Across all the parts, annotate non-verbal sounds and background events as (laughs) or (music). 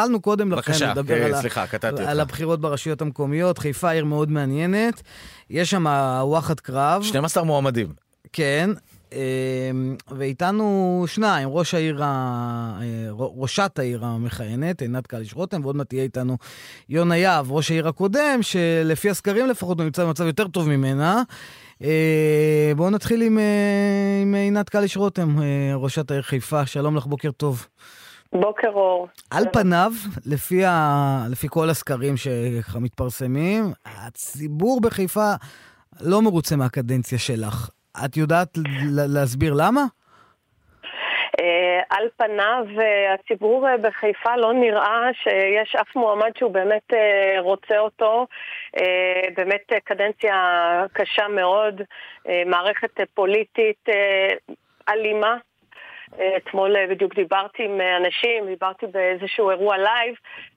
התחלנו קודם לכן בבקשה, לדבר אה, על, סליחה, על אותך. הבחירות ברשויות המקומיות. חיפה עיר מאוד מעניינת. יש שם וואחד קרב. 12 מועמדים. כן, אמ, ואיתנו שניים, ראש העיר, ה- אה, ראשת העיר המכהנת, עינת קליש רותם, ועוד מעט תהיה איתנו יונה יהב, ראש העיר הקודם, שלפי הסקרים לפחות הוא נמצא במצב יותר טוב ממנה. אה, בואו נתחיל עם, אה, עם עינת קליש רותם, ראשת העיר חיפה, שלום לך, בוקר טוב. בוקר אור. על פניו, לפי, ה... לפי כל הסקרים שככה מתפרסמים, הציבור בחיפה לא מרוצה מהקדנציה שלך. את יודעת להסביר למה? אה, על פניו אה, הציבור אה, בחיפה לא נראה שיש אף מועמד שהוא באמת רוצה אותו. באמת קדנציה קשה מאוד, מערכת פוליטית אלימה. אתמול אה, בדיוק דיברתי עם אה, אנשים, דיברתי באיזשהו אירוע live,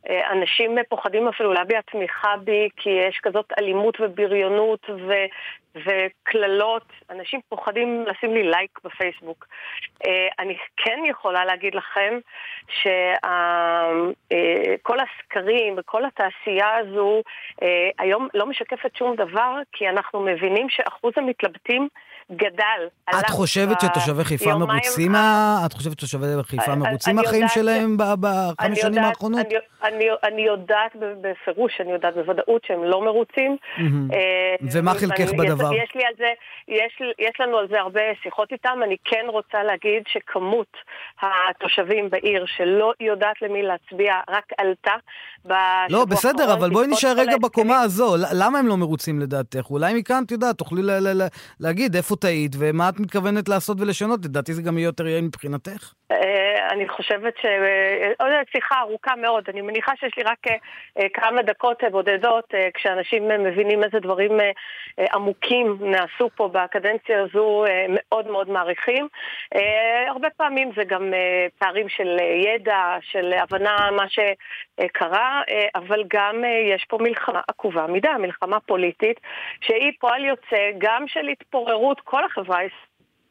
אה, אנשים פוחדים אפילו להביע תמיכה בי כי יש כזאת אלימות ובריונות ו... וקללות, אנשים פוחדים לשים לי לייק בפייסבוק. אה, אני כן יכולה להגיד לכם שכל הסקרים וכל התעשייה הזו אה, היום לא משקפת שום דבר, כי אנחנו מבינים שאחוז המתלבטים גדל. את חושבת שתושבי חיפה מרוצים. את חושבת שתושבי חיפה מרוצים מהחיים שלהם בחמש שנים האחרונות? אני, יודעת בפירוש, אני יודעת בוודאות שהם לא מרוצים. אה, ומה חלקך בדבר? יש, יש לי על זה, יש, יש לנו על זה הרבה שיחות איתם. אני כן רוצה להגיד שכמות התושבים בעיר שלא יודעת למי להצביע רק עלתה לא, בסדר, אבל בואי נשאר רגע. בקומה הזו. למה הם לא מרוצים לדעתך? אולי מכאן, את יודעת, תוכלי ל- ל- ל- להגיד איפה טעית ומה את מתכוונת לעשות ולשנות. לדעתי זה גם יהיה יותר יעיל מבחינתך. אה, אני חושבת ש... אה, עוד שיחה ארוכה מאוד. אני מניחה שיש לי רק אה, אה, כמה דקות אה, בודדות אה, כשאנשים אה, מבינים איזה דברים אה, אה, עמוקים נעשו פה בקדנציה הזו, אה, מאוד מאוד מעריכים. אה, הרבה פעמים זה גם אה, פערים של אה, ידע, של הבנה מה שקרה, אה, אבל גם אה, יש פה מלחמה עקובה מדי, מלחמה פוליטית, שהיא פועל יוצא גם של התפוררות כל החברה הישראלית.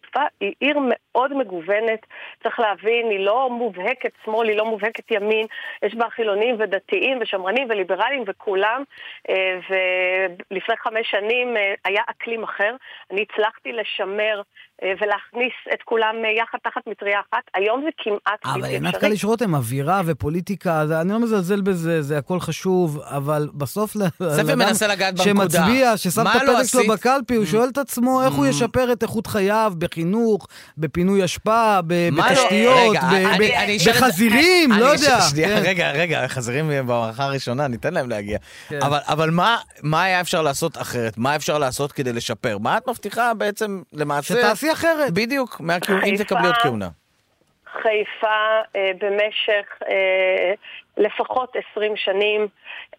חיפה היא עיר מאוד מגוונת, צריך להבין, היא לא מובהקת שמאל, היא לא מובהקת ימין, יש בה חילונים ודתיים ושמרנים וליברלים וכולם, אה, ולפני חמש שנים אה, היה אקלים אחר. אני הצלחתי לשמר אה, ולהכניס את כולם יחד תחת מטריה אחת, היום זה כמעט אבל בלתי עינת אפשרי. קליש רותם, אווירה ופוליטיקה, זה- אני לא מזלזל בזה, זה הכל חשוב, אבל בסוף לאדם מנסה לגעת בנקודה. שמצביע, ששם את לא הפתק שלו? בקלפי, הוא שואל את עצמו איך הוא Mm. ישפר את איכות חייו בחינוך, בפינוי אשפה, לא- בתשתיות, בחזירים, לא יודע. (laughs) שנייה, כן. רגע, רגע, חזירים במערכה הראשונה, ניתן להם להגיע. כן. אבל- אבל מה- מה היה אפשר לעשות אחרת? מה אפשר לעשות כדי לשפר? מה את מבטיחה בעצם למעשה? שתעשי אחרת. בדיוק, אם תקבלי עוד כהונה. חיפה אה, במשך אה, לפחות 20 שנים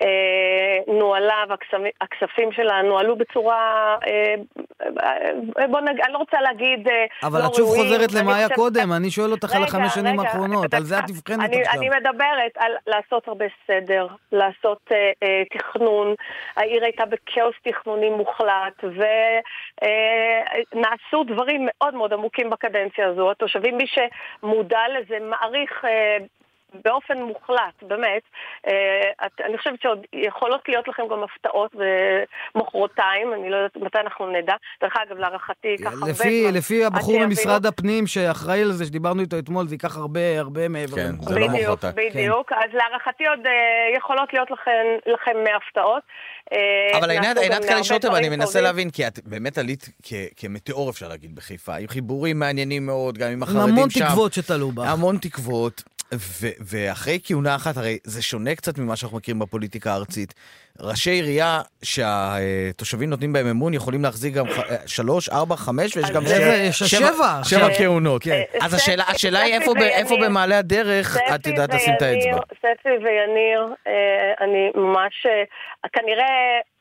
אה, נוהלה והכספים שלה נוהלו בצורה, אה, אה, בוא נגיד, אני לא רוצה להגיד אה, אבל לא את שוב ראויים, חוזרת למה היה קודם, אני שואל אותך על רגע, החמש שנים האחרונות, על זה את. נבחנת עכשיו. אני מדברת על לעשות הרבה סדר, לעשות אה, אה, תכנון. העיר הייתה בכאוס תכנוני מוחלט, ונעשו דברים מאוד מאוד עמוקים בקדנציה הזו. התושבים, מי שמודע לזה, מעריך... באופן מוחלט, באמת. אה, את, אני חושבת שעוד יכולות להיות לכם גם הפתעות מחרתיים, אני לא יודעת מתי אנחנו נדע. דרך אגב, להערכתי ייקח הרבה לפי, זמן. לפי הבחור. ממשרד הפנים שאחראי על זה, שדיברנו איתו אתמול, זה ייקח הרבה הרבה מעבר. כן. זה לא בדיוק, מחרתיים. בדיוק. אז להערכתי עוד אה, יכולות להיות לכם, לכם הפתעות. אה, אבל עינת, עינת גם קליש הרבה רותם, אני מנסה טובים. להבין, כי את באמת עלית כ- כמטאור, אפשר להגיד, בחיפה, עם חיבורים מעניינים מאוד, גם עם עם החרדים המון שם. תקוות שתלו בה. המון תקוות, ו- ואחרי כהונה אחת, הרי זה שונה קצת ממה שאנחנו מכירים בפוליטיקה הארצית. ראשי עירייה שהתושבים נותנים בהם אמון יכולים להחזיק גם שלוש, ארבע, חמש, ויש גם אז איזה, שבע- שבע- אה, כהונות. כן. אז אה, השאלה- ספי- השאלה היא איפה. במעלה הדרך את יודעת לשים את האצבע. ספי ויניר, אה, אני ממש, אה, כנראה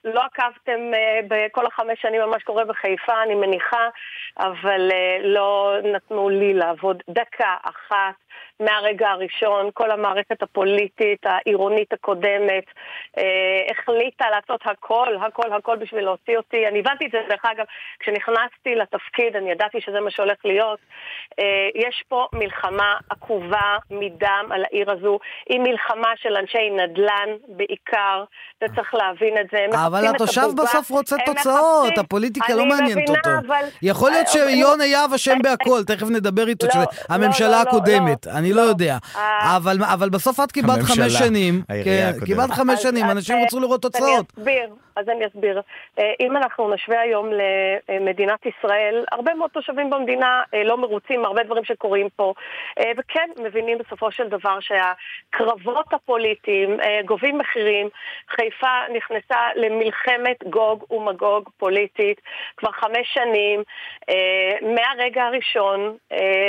לא עקבתם אה, בכל החמש שנים על מה שקורה בחיפה, אני מניחה, אבל אה, לא נתנו לי לעבוד דקה אחת מהרגע הראשון, כל המערכת הפוליטית, העירונית הקודמת, אה, החליטה לעשות הכל, הכל, הכל בשביל להוציא אותי. אני הבנתי את זה, דרך אגב, כשנכנסתי לתפקיד, אני ידעתי שזה מה שהולך להיות. אה, יש פה מלחמה עקובה מדם על העיר הזו, היא מלחמה של אנשי נדל"ן בעיקר, וצריך להבין את זה. אבל התושב הבובה, בסוף רוצה תוצאות, מחפשים- הפוליטיקה לא מעניינת מבינה, אותו. אבל- יכול להיות אה, שיונה יהב אשם בהכל, תכף נדבר איתו, לא, לא, הממשלה לא, לא, הקודמת, לא, אני לא. יודע. אה, אבל אבל בסוף את קיבלת חמש שנים, העירייה כן, הקודמת. קיבלת חמש שנים, אנשים אה, רצו לראות תוצאות. אני אסביר, אז אני אסביר. אה, אם אנחנו נשווה היום למדינת ישראל, הרבה מאוד תושבים במדינה אה, לא מרוצים מהרבה דברים שקורים פה, אה, וכן מבינים בסופו של דבר שהקרבות הפוליטיים גובים מחירים. חיפה נכנסה למלחמת גוג ומגוג פוליטית כבר חמש שנים, מהרגע הראשון,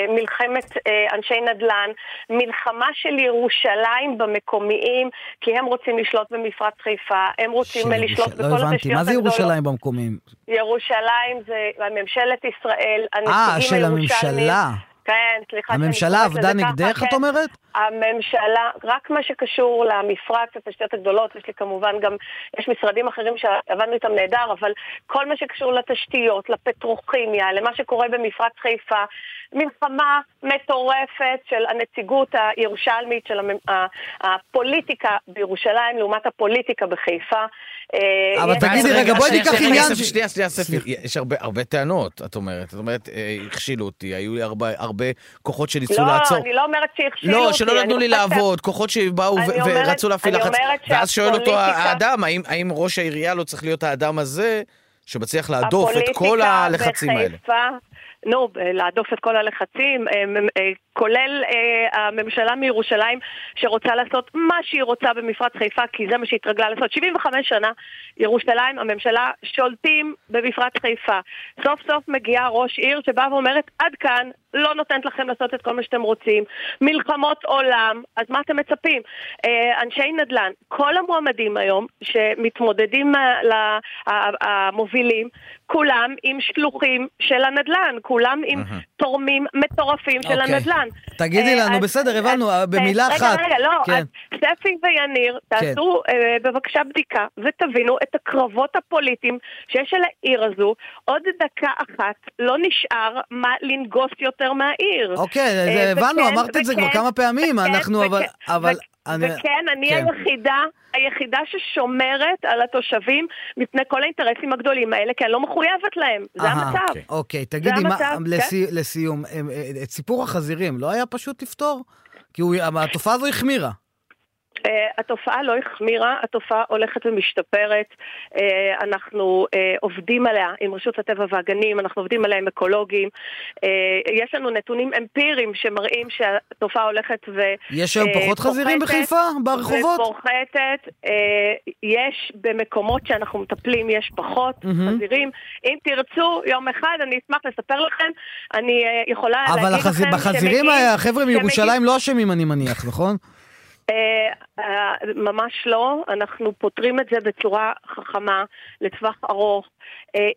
מלחמת אנשי נדל"ן, מלחמה של ירושלים במקומיים, כי הם רוצים לשלוט במפרץ חיפה, הם רוצים של ירושלים- בכל לא הבנתי, התשתיות מה זה הגדולות. ירושלים במקומים? ירושלים זה ממשלת ישראל, אה, הנציגים של הירושלמים. הממשלה. כן, סליחה הממשלה עבדה נגדך, את כן. אומרת? הממשלה, רק מה שקשור למפרץ, התשתיות הגדולות, יש לי כמובן גם, יש משרדים אחרים שעבדנו איתם נהדר, אבל כל מה שקשור לתשתיות, לפטרוכימיה, למה שקורה במפרץ חיפה, מלחמה מטורפת של הנציגות הירושלמית, של הפוליטיקה בירושלים לעומת הפוליטיקה בחיפה. אה, אבל תגידי, רגע, בואי ניקח עניין שנייה, שנייה, ספי. יש הרבה, טענות, את אומרת. את אומרת, אה, הכשילו אותי, היו לי הרבה, כוחות שניסו לא, לעצור. אני לא אומרת שהכשילו אותי. לא, שלא נתנו לי לעבוד, כוחות שבאו ורצו להפעיל לחץ. ואז שואל אותו האדם, האם- ראש העירייה לא צריך להיות האדם הזה, שמצליח להדוף את כל הלחצים האלה? נו, להדוף את כל הלחצים, כולל אה, הממשלה מירושלים שרוצה לעשות מה שהיא רוצה במפרץ חיפה, כי זה מה שהיא התרגלה לעשות. 75 שנה, ירושלים, הממשלה, שולטים במפרץ חיפה. סוף סוף מגיעה ראש עיר שבאה ואומרת, עד כאן, לא נותנת לכם לעשות את כל מה שאתם רוצים. מלחמות עולם, אז מה אתם מצפים? אה, אנשי נדל"ן, כל המועמדים היום שמתמודדים אה, ל- ה- המובילים, כולם עם שלוחים של הנדל"ן, כולם עם תורמים מטורפים של אוקיי. הנדל"ן. תגידי אה, לנו, אז- בסדר, הבנו, אז- במילה רגע, אחת. רגע, לא, כן. אז ספי ויניר, תעשו אה, בבקשה בדיקה ותבינו את הקרבות הפוליטיים שיש על העיר הזו. עוד דקה אחת לא נשאר מה לנגוס יותר מהעיר. אוקיי, זה הבנו, וכן, אמרת את זה כבר וכן, כמה פעמים, וכן, אנחנו, אבל... אני- וכן, אני כן. היחידה, היחידה ששומרת על התושבים מפני כל האינטרסים הגדולים האלה, כי אני לא מחויבת להם. זה אהה, המצב. אוקיי. אוקיי, תגידי, מה, המצב, לסי, לסיום, em, אה, את סיפור החזירים לא היה פשוט לפתור? כי הוא, התופעה הזו החמירה. Uh, התופעה לא החמירה, התופעה הולכת ומשתפרת. Uh, אנחנו uh, עובדים עליה עם רשות הטבע והגנים, אנחנו עובדים עליה עם אקולוגים. Uh, יש לנו נתונים אמפיריים שמראים שהתופעה הולכת ו... יש היום אה, פחות חזירים בחיפה, ברחובות? ופורחתת. אה, יש במקומות שאנחנו מטפלים, יש פחות מהמם. חזירים. אם תרצו, יום אחד אני אשמח לספר לכם. אני אה, יכולה להגיד אבל לכם החזיר, בחזירים החבר'ה מירושלים לא אשמים, אני מניח, נכון? אה, אה, ממש לא, אנחנו פותרים את זה בצורה חכמה, לטווח ארוך,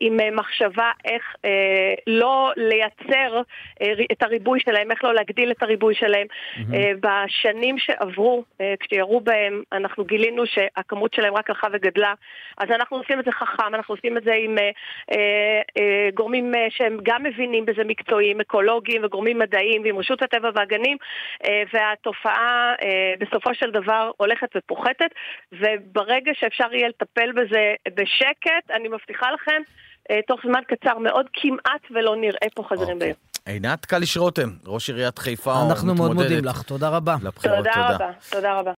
עם אה, מחשבה איך אה, לא לייצר אה, את הריבוי שלהם, איך לא להגדיל את הריבוי שלהם. אה, בשנים שעברו, אה, כשירו בהם, אנחנו גילינו שהכמות שלהם רק הלכה וגדלה, אז אנחנו עושים את זה חכם, אנחנו עושים את זה עם אה, אה, אה, גורמים אה, שהם גם מבינים בזה מקצועיים, אקולוגיים וגורמים מדעיים, ועם רשות הטבע והגנים, אה, והתופעה אה, בסופו של דבר הולכת ופוחתת, וברגע שאפשר יהיה לטפל בזה בשקט, אני מבטיחה לכם, אה, תוך זמן קצר מאוד, כמעט ולא נראה פה חזרים אוקיי. בעיר. עינת קליש רותם, ראש עיריית חיפה, אנחנו מאוד מודים לך, תודה רבה. לבחירות, תודה רבה, תודה רבה.